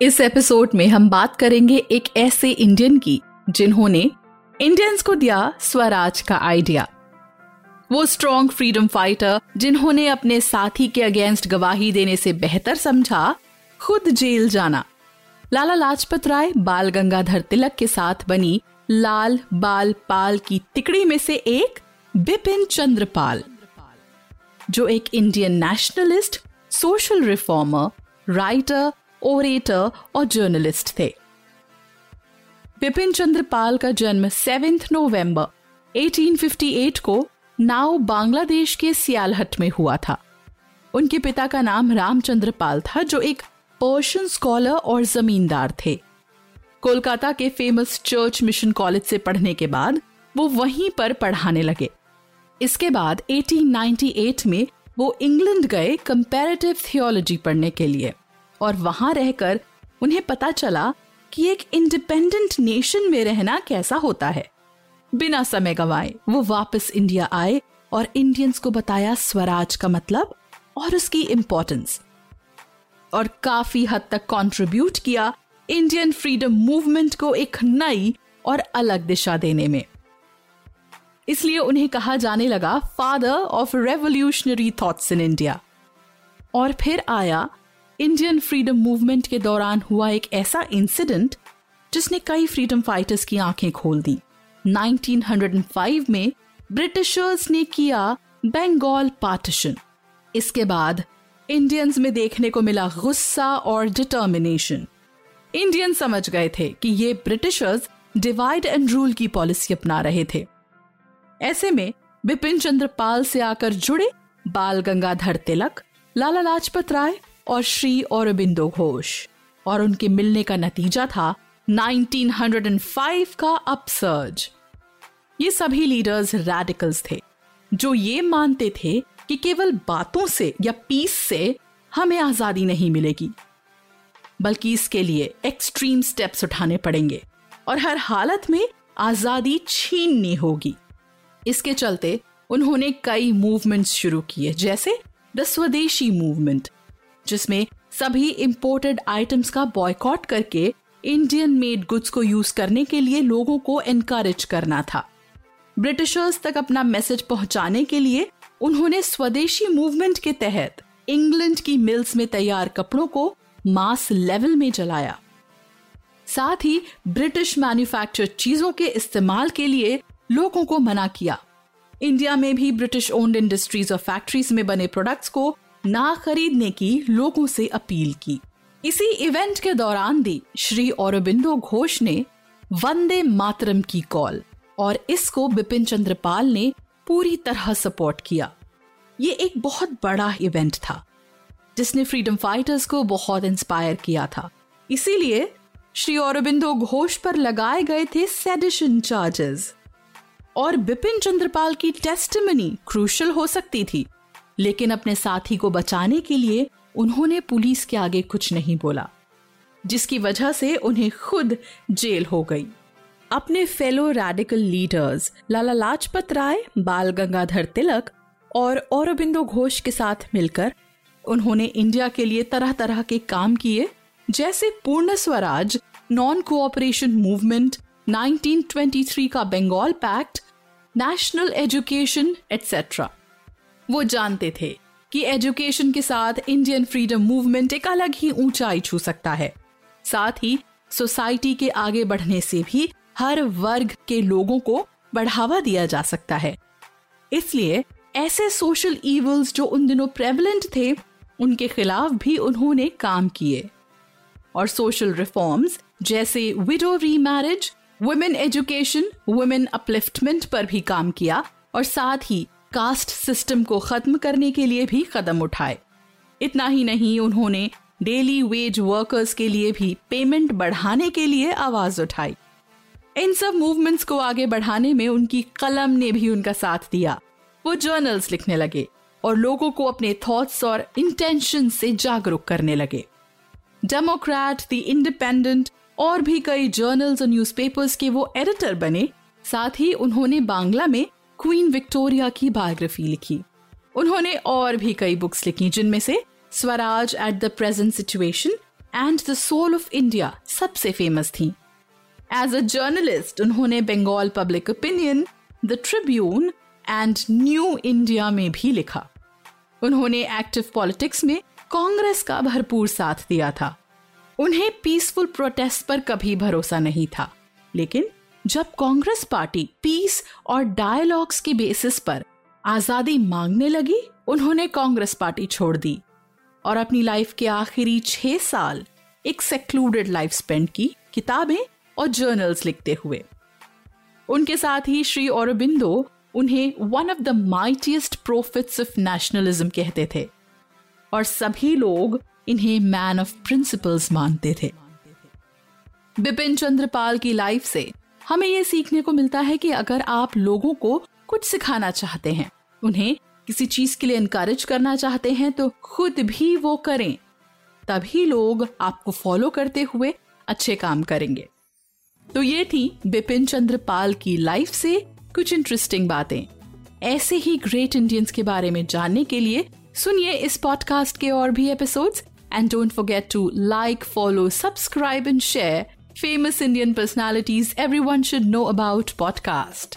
इस एपिसोड में हम बात करेंगे एक ऐसे इंडियन की, जिन्होंने इंडियंस को दिया स्वराज का आइडिया। वो स्ट्रॉन्ग फ्रीडम फाइटर जिन्होंने अपने साथी के अगेंस्ट गवाही देने से बेहतर समझा, खुद जेल जाना। लाला लाजपत राय बाल गंगाधर तिलक के साथ बनी लाल बाल पाल की तिकड़ी में से एक बिपिन चंद्रपाल, जो एक Indian nationalist social reformer writer orator और जर्नलिस्ट थे। बिपिन चंद्र पाल का जन्म सेवेंथ नवंबर 1858 को नाव बांग्लादेश के सियालहट में हुआ था। उनके पिता का नाम रामचंद्र पाल था, जो एक पर्शियन स्कॉलर और जमींदार थे। कोलकाता के फ़ेमस चर्च मिशन कॉलेज से पढ़ने के बाद वो वहीं पर पढ़ाने लगे। इसके बाद 1898 में वो इंग्लैंड गए कंपैरेटिव थियोलॉजी पढ़ने के लिए। और वहाँ रहकर उन्हें पता चला कि एक इंडिपेंडेंट नेशन में रहना कैसा होता है। बिना समय गवाए, वो वापस इंडिया आए और इंडियंस को बताया स्वराज का मतलब और उसकी इंपॉर्टेंस और काफ़ी हद तक कंट्रीब्यूट किया इंडियन फ्रीडम मूवमेंट को एक नई और अलग दिशा देने में। इसलिए उन्हें कहा जाने लगा father of revolutionary thoughts in India और फिर आया इंडियन फ्रीडम मूवमेंट के दौरान हुआ एक ऐसा इंसिडेंट जिसने कई फ्रीडम फाइटर्स की आँखें खोल दी। 1905 में ब्रिटिशर्स ने किया बंगाल पार्टीशन इसके बाद इंडियंस में देखने को मिला गुस्सा और डिटर्मिनेशन इंडियन समझ गए थे कि ये ब्रिटिशर्स डिवाइड एंड रूल की पॉलिसी अपना रहे थे। ऐसे में बिपिन चंद्र पाल से आकर जुड़े बाल गंगाधर तिलक, लाला लाजपत राय और श्री औरबिंदो घोष। और उनके मिलने का नतीजा था 1905 का अपसर्ज। ये सभी लीडर्स रेडिकल्स थे, जो ये मानते थे कि केवल बातों से या पीस से हमें आज़ादी नहीं मिलेगी, बल्कि इसके लिए एक्सट्रीम स्टेप्स उठाने पड़ेंगे और हर हालत में आज़ादी छीननी होगी। इसके चलते उन्होंने कई मूवमेंट्स शुरू किए, जैसे द स्वदेशी मूवमेंट जिसमें सभी इंपोर्टेड आइटम्स का बॉयकॉट करके इंडियन मेड गुड्स को यूज़ करने के लिए लोगों को एनकरेज करना था। ब्रिटिशर्स तक अपना मैसेज पहुँचाने के लिए उन्होंने स्वदेशी मूवमेंट के तहत इंग्लैंड की मिल्स में तैयार कपड़ों को मास लेवल में जलाया। साथ ही ब्रिटिश मैन्युफैक्चर चीज़ों के इस्तेमाल के लिए लोगों को मना किया। इंडिया में भी ब्रिटिश ओन्ड इंडस्ट्रीज़ और फैक्ट्रीज में बने प्रोडक्ट्स को ना खरीदने की लोगों से अपील की। इसी इवेंट के दौरान दी श्री औरबिंदो घोष ने वंदे मातरम की कॉल और इसको बिपिन चंद्रपाल ने पूरी तरह सपोर्ट किया। ये एक बहुत बड़ा इवेंट था, जिसने फ्रीडम फाइटर्स को बहुत इंस्पायर किया था। इसीलिए श्री औरबिंदो घोष पर लगाए गए थे सेडिशन चार्जेस और बिपिन चंद्रपाल की टेस्टमनी क्रूशल हो सकती थी। लेकिन अपने साथी को बचाने के लिए उन्होंने पुलिस के आगे कुछ नहीं बोला, जिसकी वजह से उन्हें खुद जेल हो गई। अपने fellow radical leaders Lala Lajpat Rai, Bal Gangadhar Tilak और औरबिंदो घोष के साथ मिलकर उन्होंने इंडिया के लिए तरह तरह के काम किए, जैसे पूर्ण स्वराज नॉन कोऑपरेशन मूवमेंट 1923 का Bengal pact national education etcetera वो जानते थे कि एजुकेशन के साथ इंडियन फ्रीडम मूवमेंट एक अलग ही ऊंचाई छू सकता है। साथ ही, सोसाइटी के आगे बढ़ने से भी हर वर्ग के लोगों को बढ़ावा दिया जा सकता है। इसलिए ऐसे सोशल इवल्स जो उन दिनों प्रेवलेंट थे, उनके खिलाफ भी उन्होंने काम किए। और सोशल रिफॉर्म्स जैसे widow remarriage women education women upliftment पर भी काम किया और साथ ही कास्ट सिस्टम को खत्म करने के लिए भी कदम उठाए। इतना ही नहीं, उन्होंने डेली वेज वर्कर्स के लिए भी पेमेंट बढ़ाने के लिए आवाज़ उठाई। इन सब मूवमेंट्स को आगे बढ़ाने में उनकी कलम ने भी उनका साथ दिया। वो जर्नल्स लिखने लगे और लोगों को अपने थॉट्स और इंटेंशन से जागरूक करने लगे। डेमोक्रेट द इंडिपेंडेंट और भी कई जर्नल्स और न्यूज़पेपर्स के वो एडिटर बने। साथ ही उन्होंने बांग्ला में क्वीन विक्टोरिया की बायोग्राफी लिखी। उन्होंने और भी कई बुक्स लिखी, जिनमें से Swaraj at the present situation and the soul of India सबसे फ़ेमस थी। एज अ जर्नलिस्ट, उन्होंने Bengal public opinion, the tribune and new India में भी लिखा। उन्होंने एक्टिव पॉलिटिक्स में कांग्रेस का भरपूर साथ दिया था। उन्हें पीसफुल प्रोटेस्ट पर कभी भरोसा नहीं था, लेकिन जब कांग्रेस पार्टी पीस और डायलॉग्स के बेसिस पर आज़ादी मांगने लगी, उन्होंने कांग्रेस पार्टी छोड़ दी और अपनी लाइफ के आखिरी छह साल एक सेक्लूडेड लाइफ स्पेंड की किताबें और जर्नल्स लिखते हुए। उनके साथ ही श्री औरबिंदो उन्हें one of the mightiest prophets of nationalism कहते थे और सभी लोग इन्हें मैन ऑफ़ प्रिंसिपल्स मानते थे। बिपिन चंद्रपाल की लाइफ से हमें ये सीखने को मिलता है कि अगर आप लोगों को कुछ सिखाना चाहते हैं, उन्हें किसी चीज़ के लिए इनकरेज करना चाहते हैं तो खुद भी वो करें। तभी लोग आपको फॉलो करते हुए अच्छे काम करेंगे। तो ये थी बिपिन चंद्र पाल की लाइफ से कुछ इंटरेस्टिंग बातें। ऐसे ही ग्रेट इंडियंस के बारे में जानने के लिए सुनिए इस पॉडकास्ट के और भी episodes and don't forget to like follow subscribe and share famous Indian personalities everyone should know about podcast.